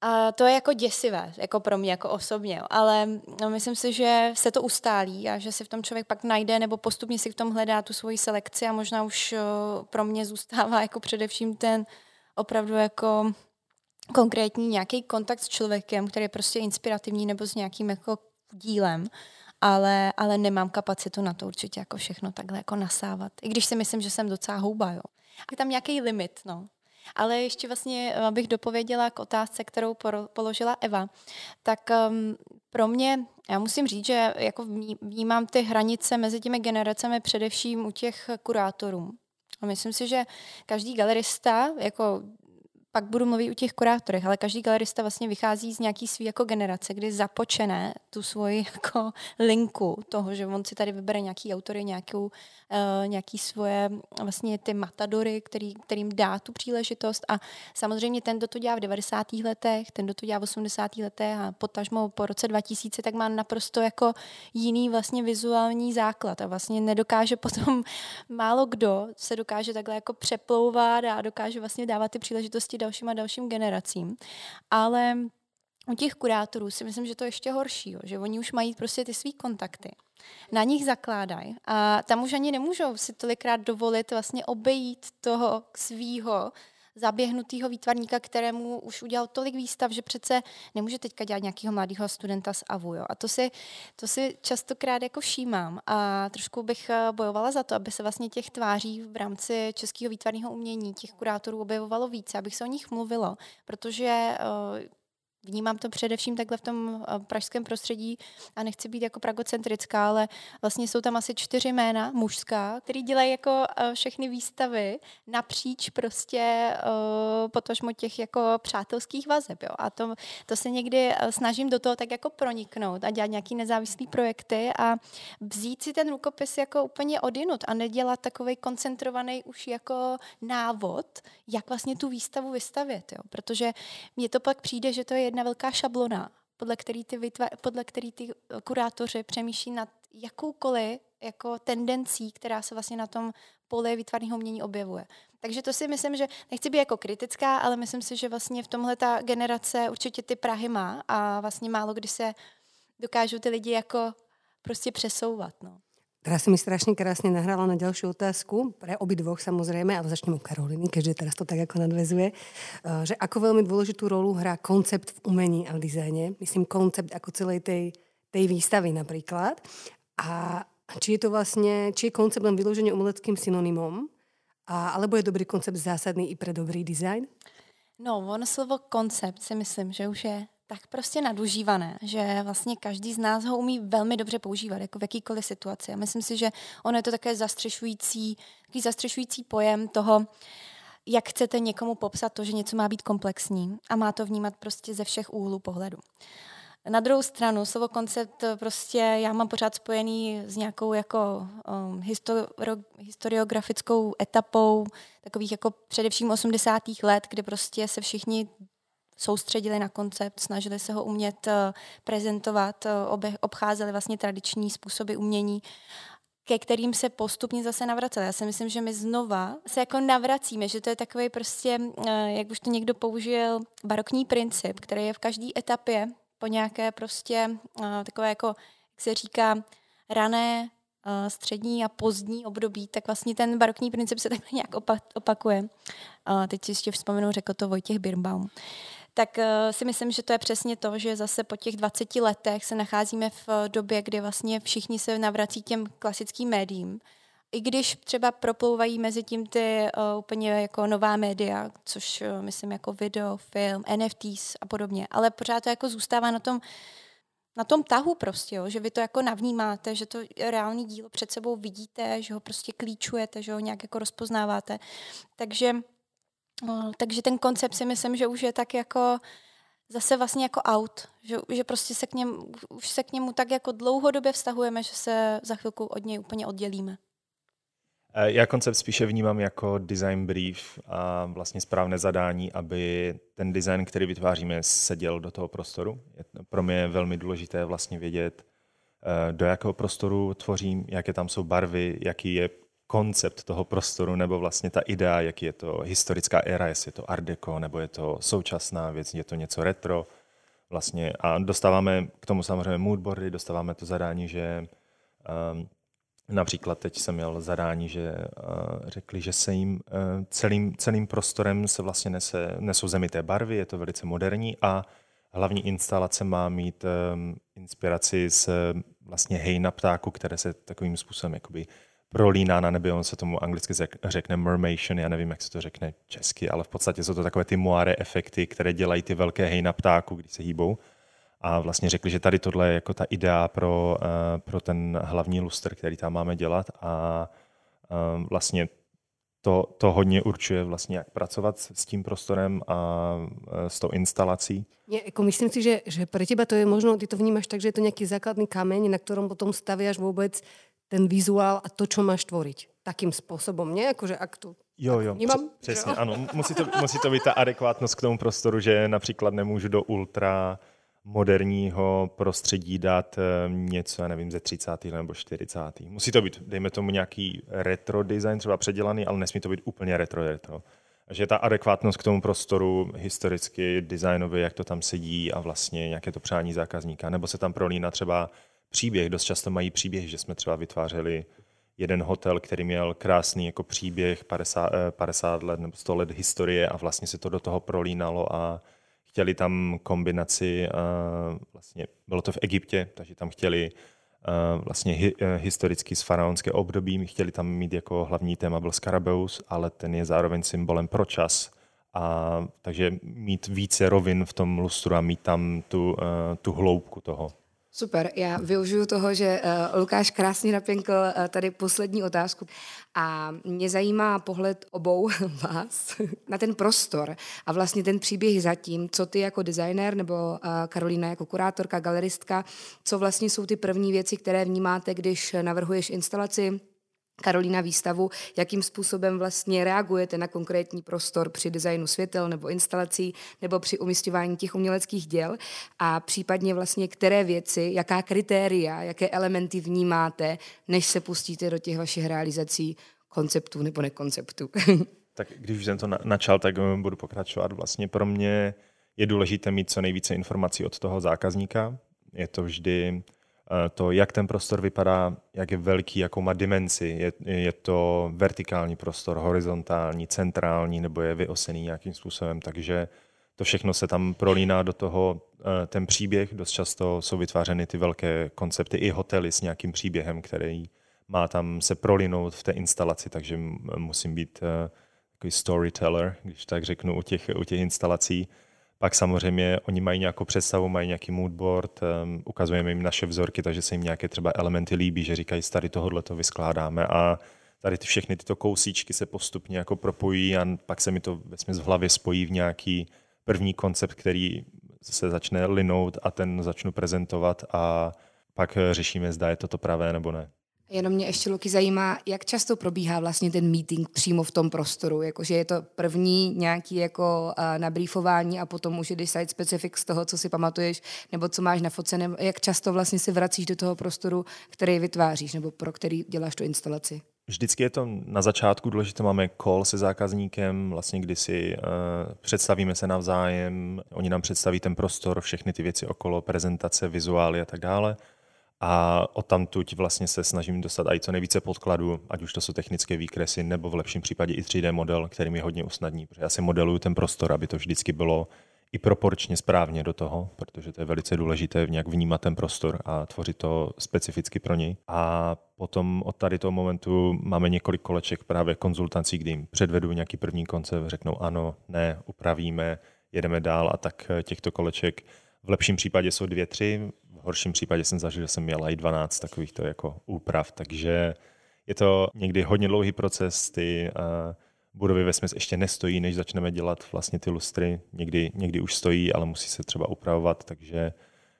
a to je jako děsivé, jako pro mě, jako osobně. Ale no, myslím si, že se to ustálí a že si v tom člověk pak najde nebo postupně si v tom hledá tu svoji selekci a možná už pro mě zůstává jako především ten opravdu jako konkrétní nějaký kontakt s člověkem, který je prostě inspirativní nebo s nějakým jako dílem, ale, ale nemám kapacitu na to určitě jako všechno takhle jako nasávat. I když si myslím, že jsem docela houba, jo. Je tam nějaký limit, no. Ale ještě vlastně, abych dopověděla k otázce, kterou položila Eva, tak um, pro mě, já musím říct, že jako vnímám ty hranice mezi těmi generacemi především u těch kurátorů. A myslím si, že každý galerista, jako pak budu mluvit o těch kurátorech, ale každý galerista vlastně vychází z nějaký svý jako generace, kdy započené tu svoji jako linku toho, že on si tady vybere nějaký autory, nějakou, uh, nějaký svoje vlastně ty matadory, který, kterým dá tu příležitost a samozřejmě ten, kdo to dělá v 90. letech, ten, kdo to dělá v 80. letech a potažmo po roce 2000, tak má naprosto jako jiný vlastně vizuální základ a vlastně nedokáže potom málo kdo se dokáže takhle jako přeplouvat a dokáže vlastně dávat ty příležitosti dalším a dalším generacím. Ale u těch kurátorů si myslím, že to je ještě horší, jo, že oni už mají prostě ty svý kontakty. Na nich zakládají a tam už ani nemůžou si tolikrát dovolit vlastně obejít toho svýho zaběhnutého výtvarníka, kterému už udělal tolik výstav, že přece nemůže teďka dělat nějakého mladého studenta z AVU. Jo. A to si, to si častokrát jako všímám a trošku bych eh, bojovala za to, aby se vlastně těch tváří v rámci českého výtvarného umění, těch kurátorů objevovalo více, abych se o nich mluvilo, protože uh, Vnímám to především takhle v tom eh, pražském prostředí a nechci být jako pragocentrická, ale vlastně jsou tam asi čtyři jména mužská, který dělají jako eh, všechny výstavy napříč prostě uh, potažmo těch jako přátelských vazeb. Jo. A to, to se někdy snažím do toho tak jako proniknout a dělat nějaký nezávislý projekty a vzít si ten rukopis jako úplně odinut a nedělat takový koncentrovaný už jako návod, jak vlastně tu výstavu vystavět. Jo. Protože mně to pak přijde, že to je jedna velká šablona, podle který ty, vytva- podle který ty kurátoři přemýšlí nad jakoukoliv jako tendencí, která se vlastně na tom poli výtvarného umění objevuje. Takže to si myslím, že nechci být jako kritická, ale myslím si, že vlastně v tomhle ta generace určitě ty Prahy má a vlastně málo kdy se dokážou ty lidi jako prostě přesouvat. No. Teraz si mi strašne krásne nahrala na ďalšiu otázku, pre dvoch samozrejme, ale začneme u Karoliny, keďže teraz to tak ako nadvezuje, eh, že ako veľmi dôležitú rolu hrá koncept v umení a v dizajne. Myslím koncept ako celej tej, tej výstavy napríklad. A či je to vlastne, či je koncept len vyloženie umeleckým synonymom, a, alebo je dobrý koncept zásadný i pre dobrý design? No, ono slovo koncept si myslím, že už je tak prostě nadužívané, že vlastně každý z nás ho umí velmi dobře používat, jako v jakýkoliv situaci. A myslím si, že ono je to také zastřešující, takový zastřešující pojem toho, jak chcete někomu popsat to, že něco má být komplexní a má to vnímat prostě ze všech úhlů pohledu. Na druhou stranu, slovo koncept prostě já mám pořád spojený s nějakou jako um, histori- historiografickou etapou takových jako především 80. let, kdy prostě se všichni soustředili na koncept, snažili se ho umět eh, prezentovat, eh, obcházeli vlastně tradiční způsoby umění. ke kterým se postupně zase navraceli. Já si myslím, že my znova se jako navracíme, že to je takový prostě, eh, jak už to někdo použil, barokní princip, který je v každé etapě po nějaké prostě takové jako, jak se říká, rané, střední a pozdní období, tak vlastně ten barokní princip se takhle nějak opakuje. Teď si ještě vzpomenu, řekl to Vojtěch Birnbaum tak uh, si myslím, že to je přesně to, že zase po těch 20 letech se nacházíme v době, kdy vlastně všichni se navrací těm klasickým médiím. I když třeba proplouvají mezi tím ty uh, úplně jako nová média, což uh, myslím jako video, film, NFTs a podobně, ale pořád to jako zůstává na tom, na tom tahu prostě, jo, že vy to jako navnímáte, že to reální dílo před sebou vidíte, že ho prostě klíčujete, že ho nějak jako rozpoznáváte. Takže takže ten koncept si myslím, že už je tak jako zase vlastně jako out, že, že prostě se k, něm, už se k němu tak jako dlouhodobě vztahujeme, že se za chvilku od něj úplně oddělíme. Eh, já koncept spíše vnímám jako design brief a vlastně správné zadání, aby ten design, který vytváříme, seděl do toho prostoru. Pro mě je velmi důležité vlastně vědět, eh, do jakého prostoru tvořím, jaké tam jsou barvy, jaký je koncept toho prostoru, nebo vlastně ta idea, jaký je to historická éra, jestli je to art deco, nebo je to současná věc, je to něco retro. Vlastně. A dostáváme k tomu samozřejmě moodboardy, dostáváme to zadání, že um, například teď jsem měl zadání, že uh, řekli, že se jim uh, celým, celým prostorem se vlastně nese, nesou zemité barvy, je to velice moderní a hlavní instalace má mít um, inspiraci z vlastně hejna ptáku, které se takovým způsobem jakoby prolíná na nebi, on se tomu anglicky řekne mermation, já nevím, jak se to řekne česky, ale v podstatě jsou to takové ty moire efekty, které dělají ty velké hejna ptáku, když se hýbou. A vlastně řekli, že tady tohle je jako ta idea pro, uh, pro ten hlavní luster, který tam máme dělat a uh, vlastně to, to hodně určuje vlastně, jak pracovat s tím prostorem a uh, s tou instalací. Nie, jako myslím si, že, že pre teba to je možno, ty to vnímaš tak, že je to nějaký základný kameň, na ktorom potom staviaš vůbec ten vizuál a to, čo máš tvoriť. Takým způsobem, ne? Jakože ak to Jo, jo, přesně, jo? ano. Musí to, musí to být ta adekvátnost k tomu prostoru, že například nemůžu do ultra moderního prostředí dát eh, něco, já nevím, ze 30. nebo 40. Musí to být, dejme tomu, nějaký retro design, třeba předělaný, ale nesmí to být úplně retro retro. Takže ta adekvátnost k tomu prostoru historicky, designově, jak to tam sedí a vlastně nějaké to přání zákazníka. Nebo se tam prolíná třeba příběh. Dost často mají příběh, že jsme třeba vytvářeli jeden hotel, který měl krásný jako příběh 50, 50 eh, let nebo 100 let historie a vlastně se to do toho prolínalo a chtěli tam kombinaci, uh, vlastně bylo to v Egyptě, takže tam chtěli uh, vlastně hi, historicky z faraonské období, chtěli tam mít jako hlavní téma byl Scarabeus, ale ten je zároveň symbolem pro čas. A, takže mít více rovin v tom lustru a mít tam tu, tu hloubku toho. Super, já využiju toho, že uh, Lukáš krásně napěnkl uh, tady poslední otázku. A mě zajímá pohled obou vás na ten prostor a vlastně ten příběh zatím, co ty jako designer nebo uh, Karolína jako kurátorka, galeristka, co vlastně jsou ty první věci, které vnímáte, když navrhuješ instalaci, Karolína výstavu, jakým způsobem vlastně reagujete na konkrétní prostor při designu světel nebo instalací nebo při umistování těch uměleckých děl a případně vlastně které věci, jaká kritéria, jaké elementy vnímáte, než se pustíte do těch vašich realizací konceptů nebo nekonceptů. tak když jsem to načal, tak eh, budu pokračovat. Vlastně pro mě je důležité mít co nejvíce informací od toho zákazníka. Je to vždy to, jak ten prostor vypadá, jak je velký, jakou má dimenzi. Je, je to vertikální prostor, horizontální, centrální, nebo je vyosený nějakým způsobem. Takže to všechno se tam prolíná do toho eh, ten příběh. Dost často jsou vytvářeny ty velké koncepty i hotely s nějakým příběhem, který má tam se prolinout v té instalaci, takže musím být eh, takový storyteller, když tak řeknu, u těch, u těch instalací. Pak samozřejmě oni mají nějakou představu, mají nějaký moodboard, um, ukazujeme jim naše vzorky, takže se jim nějaké třeba elementy líbí, že říkají, tady tohle to vyskládáme a tady ty všechny tyto kousíčky se postupně jako propojí a pak se mi to v hlavě spojí v nějaký první koncept, který se začne linout a ten začnu prezentovat a pak řešíme, zda je to to pravé nebo ne. Jenom mě ještě, Luky, zajímá, jak často probíhá vlastně ten meeting přímo v tom prostoru, jakože je to první nějaký jako uh, nabrýfování a potom už je decide specific z toho, co si pamatuješ, nebo co máš na foce, nebo jak často vlastně si vracíš do toho prostoru, který vytváříš, nebo pro který děláš tu instalaci? Vždycky je to na začátku důležité, máme call se zákazníkem, vlastně kdy si uh, představíme se navzájem, oni nám představí ten prostor, všechny ty věci okolo, prezentace, vizuály a tak dále a odtamtud vlastně se snažím dostat i co nejvíce podkladů, ať už to jsou technické výkresy, nebo v lepším případě i 3D model, který mi hodně usnadní, protože já si modeluju ten prostor, aby to vždycky bylo i proporčně správně do toho, protože to je velice důležité nějak vnímat ten prostor a tvořit to specificky pro něj. A potom od tady toho momentu máme několik koleček právě konzultací, kdy jim předvedu nějaký první koncept, řeknou ano, ne, upravíme, jedeme dál a tak těchto koleček v lepším případě jsou dvě, tři, horším případě jsem zažil, že jsem měl i 12 takovýchto jako úprav, takže je to někdy hodně dlouhý proces, ty uh, budovy ve smyslu ještě nestojí, než začneme dělat vlastně ty lustry, někdy, někdy už stojí, ale musí se třeba upravovat, takže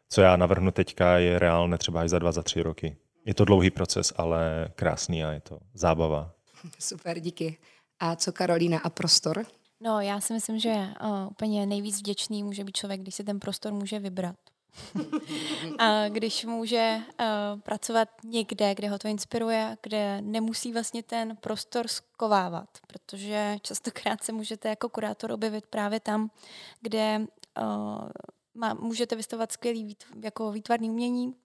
co já navrhnu teďka je reálné třeba i za dva, za tři roky. Je to dlouhý proces, ale krásný a je to zábava. Super, díky. A co Karolína a prostor? No, já si myslím, že uh, úplně nejvíc vděčný může být člověk, když si ten prostor může vybrat. a když může uh, pracovat někde, kde ho to inspiruje, kde nemusí vlastně ten prostor skovávat, protože častokrát se můžete jako kurátor objevit právě tam, kde uh, má, můžete vystavovat skvělý vít, jako výtvarný umění,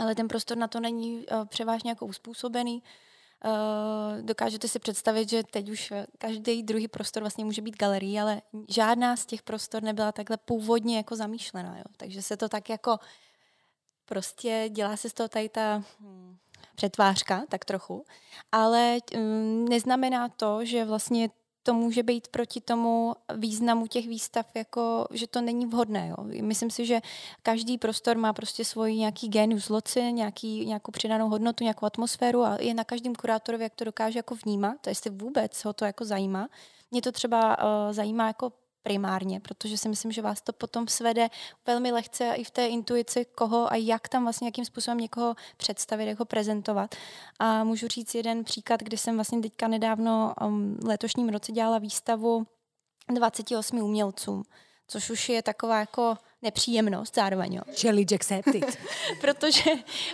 ale ten prostor na to není uh, převážně jako uspůsobený, dokážete si představit, že teď už každý druhý prostor vlastně může být galerii, ale žádná z těch prostor nebyla takhle původně jako zamýšlená. Jo? Takže se to tak jako prostě dělá se z toho tady ta hm, přetvářka, tak trochu, ale hm, neznamená to, že vlastně to může být proti tomu významu těch výstav, jako, že to není vhodné. Jo. Myslím si, že každý prostor má prostě svůj nějaký genius loci, nějaký, nějakou přidanou hodnotu, nějakou atmosféru a je na každém kurátorovi, jak to dokáže jako vnímat, to jestli vůbec ho to jako zajímá. Mě to třeba uh, zajímá jako primárně, protože si myslím, že vás to potom svede velmi lehce i v té intuici, koho a jak tam vlastně, jakým způsobem někoho představit, jak ho prezentovat. A můžu říct jeden příklad, kdy jsem vlastně teďka nedávno um, letošním roce dělala výstavu 28 umělcům, což už je taková jako nepříjemnost zároveň. Jo. Challenge accepted. Protože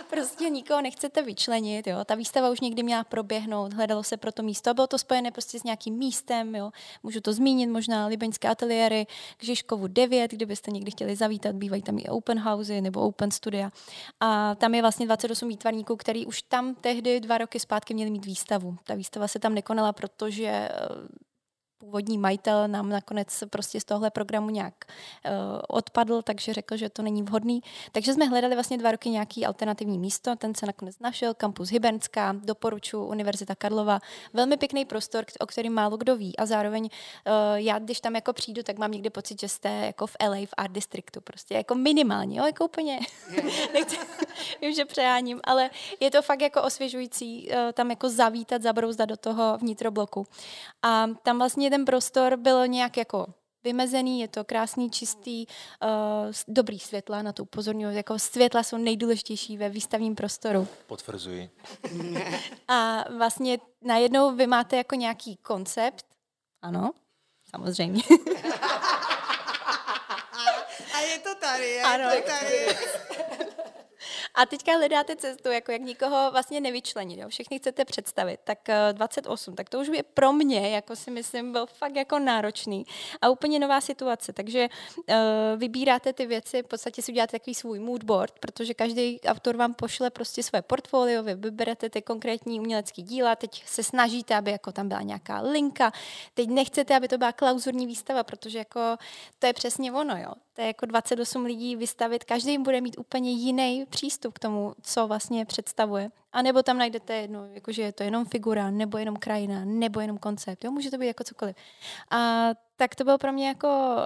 prostě nikoho nechcete vyčlenit. Jo. Ta výstava už někdy měla proběhnout, hledalo se pro to místo a bylo to spojené prostě s nějakým místem. Jo. Můžu to zmínit, možná libeňské ateliéry, k Žižkovu 9, kdybyste někdy chtěli zavítat, bývají tam i open housey nebo open studia. A tam je vlastně 28 výtvarníků, který už tam tehdy dva roky zpátky měli mít výstavu. Ta výstava se tam nekonala, protože původní majitel nám nakonec prostě z tohle programu nějak uh, odpadl, takže řekl, že to není vhodný. Takže jsme hledali vlastně dva roky nějaký alternativní místo, ten se nakonec našel, kampus Hybernská, doporučuji Univerzita Karlova. Velmi pěkný prostor, o kterém málo kdo ví a zároveň uh, já, když tam jako přijdu, tak mám někdy pocit, že jste jako v LA, v Art Districtu, prostě jako minimálně, jo, jako úplně, vím, že přejáním, ale je to fakt jako osvěžující uh, tam jako zavítat, zabrouzdat do toho vnitrobloku. A tam vlastně ten prostor byl nějak jako vymezený, je to krásný, čistý, uh, dobrý světla, na to upozorňuji, jako světla jsou nejdůležitější ve výstavním prostoru. Potvrzuji. A vlastně najednou vy máte jako nějaký koncept, ano, samozřejmě. A je to tady, je ano, to tady. A teďka hledáte cestu, jako jak nikoho vlastně nevyčlenit, jo? všechny chcete představit, tak 28, eh, tak to už je pro mě, jako si myslím, byl fakt jako náročný a úplně nová situace, takže uh, vybíráte ty věci, v podstatě si uděláte takový svůj mood board, protože každý autor vám pošle prostě své portfolio, vy vyberete ty konkrétní umělecké díla, teď se snažíte, aby jako tam byla nějaká linka, teď nechcete, aby to byla klauzurní výstava, protože jako to je přesně ono, jo. To je jako 28 lidí vystavit, každý bude mít úplně jiný přístup k tomu, co vlastně představuje. A nebo tam najdete jedno, jakože je to jenom figura, nebo jenom krajina, nebo jenom koncept. Jo, může to být jako cokoliv. A tak to bylo pro mě jako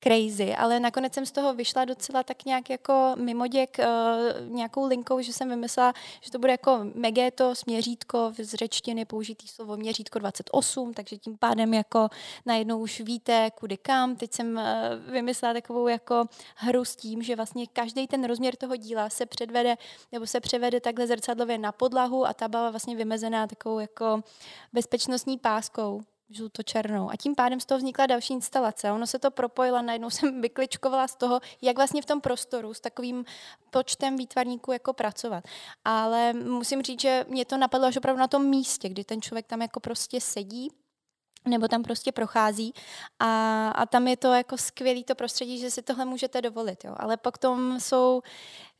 crazy, ale nakonec jsem z toho vyšla docela tak nějak jako mimoděk uh, nějakou linkou, že jsem vymyslela, že to bude jako megeto měřítko z řečtiny použitý slovo měřítko 28, takže tím pádem jako najednou už víte, kudy kam. Teď jsem uh, vymyslela takovou jako hru s tím, že vlastně každý ten rozměr toho díla se předvede nebo se převede takhle zrcadlově na podlahu a ta byla vlastně vymezená takovou jako bezpečnostní páskou žluto-černou. A tím pádem z toho vznikla další instalace. Ono se to propojilo, najednou jsem vykličkovala z toho, jak vlastně v tom prostoru s takovým počtem výtvarníků jako pracovat. Ale musím říct, že mě to napadlo až opravdu na tom místě, kdy ten člověk tam jako prostě sedí nebo tam prostě prochází a, a tam je to jako skvělý to prostředí, že si tohle můžete dovolit, jo. Ale pak tom jsou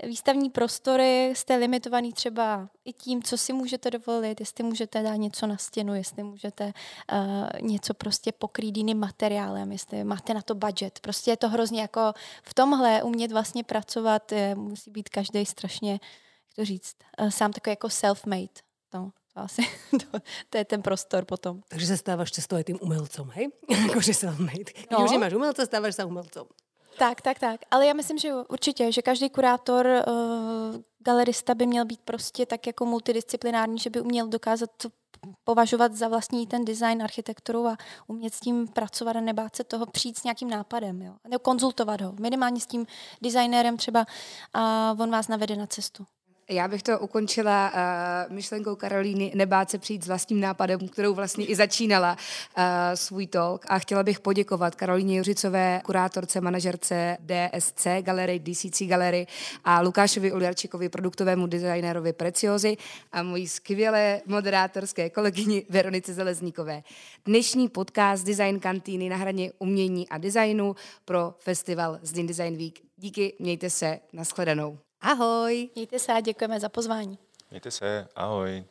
výstavní prostory, jste limitovaný třeba i tím, co si můžete dovolit, jestli můžete dát něco na stěnu, jestli můžete uh, něco prostě pokrýt jiným materiálem, jestli máte na to budget. Prostě je to hrozně jako v tomhle umět vlastně pracovat, je, musí být každý strašně, jak to říct, uh, sám takový jako self-made. No, asi to, to je ten prostor potom. Takže se stáváš často aj tým umelcom, hej? Jakože self-made. No. Když máš umelce, stáváš se umelcom. Tak, tak, tak. Ale já myslím, že určitě, že každý kurátor, uh, galerista by měl být prostě tak jako multidisciplinární, že by uměl dokázat považovat za vlastní ten design, architekturu a umět s tím pracovat a nebát se toho přijít s nějakým nápadem. Jo? Nebo konzultovat ho. Minimálně s tím designérem třeba a on vás navede na cestu. Já bych to ukončila uh, myšlenkou Karolíny nebát se přijít s vlastním nápadem, kterou vlastně i začínala uh, svůj talk. A chtěla bych poděkovat Karolíně Juřicové, kurátorce, manažerce DSC Galery, DCC Galery a Lukášovi Uljarčikovi, produktovému designérovi Preciozy a mojí skvělé moderátorské kolegyni Veronice Zelezníkové. Dnešní podcast Design Kantýny na hraně umění a designu pro festival Zdin Design Week. Díky, mějte se, nashledanou. Ahoj. Mějte se a děkujeme za pozvání. Mějte se, ahoj.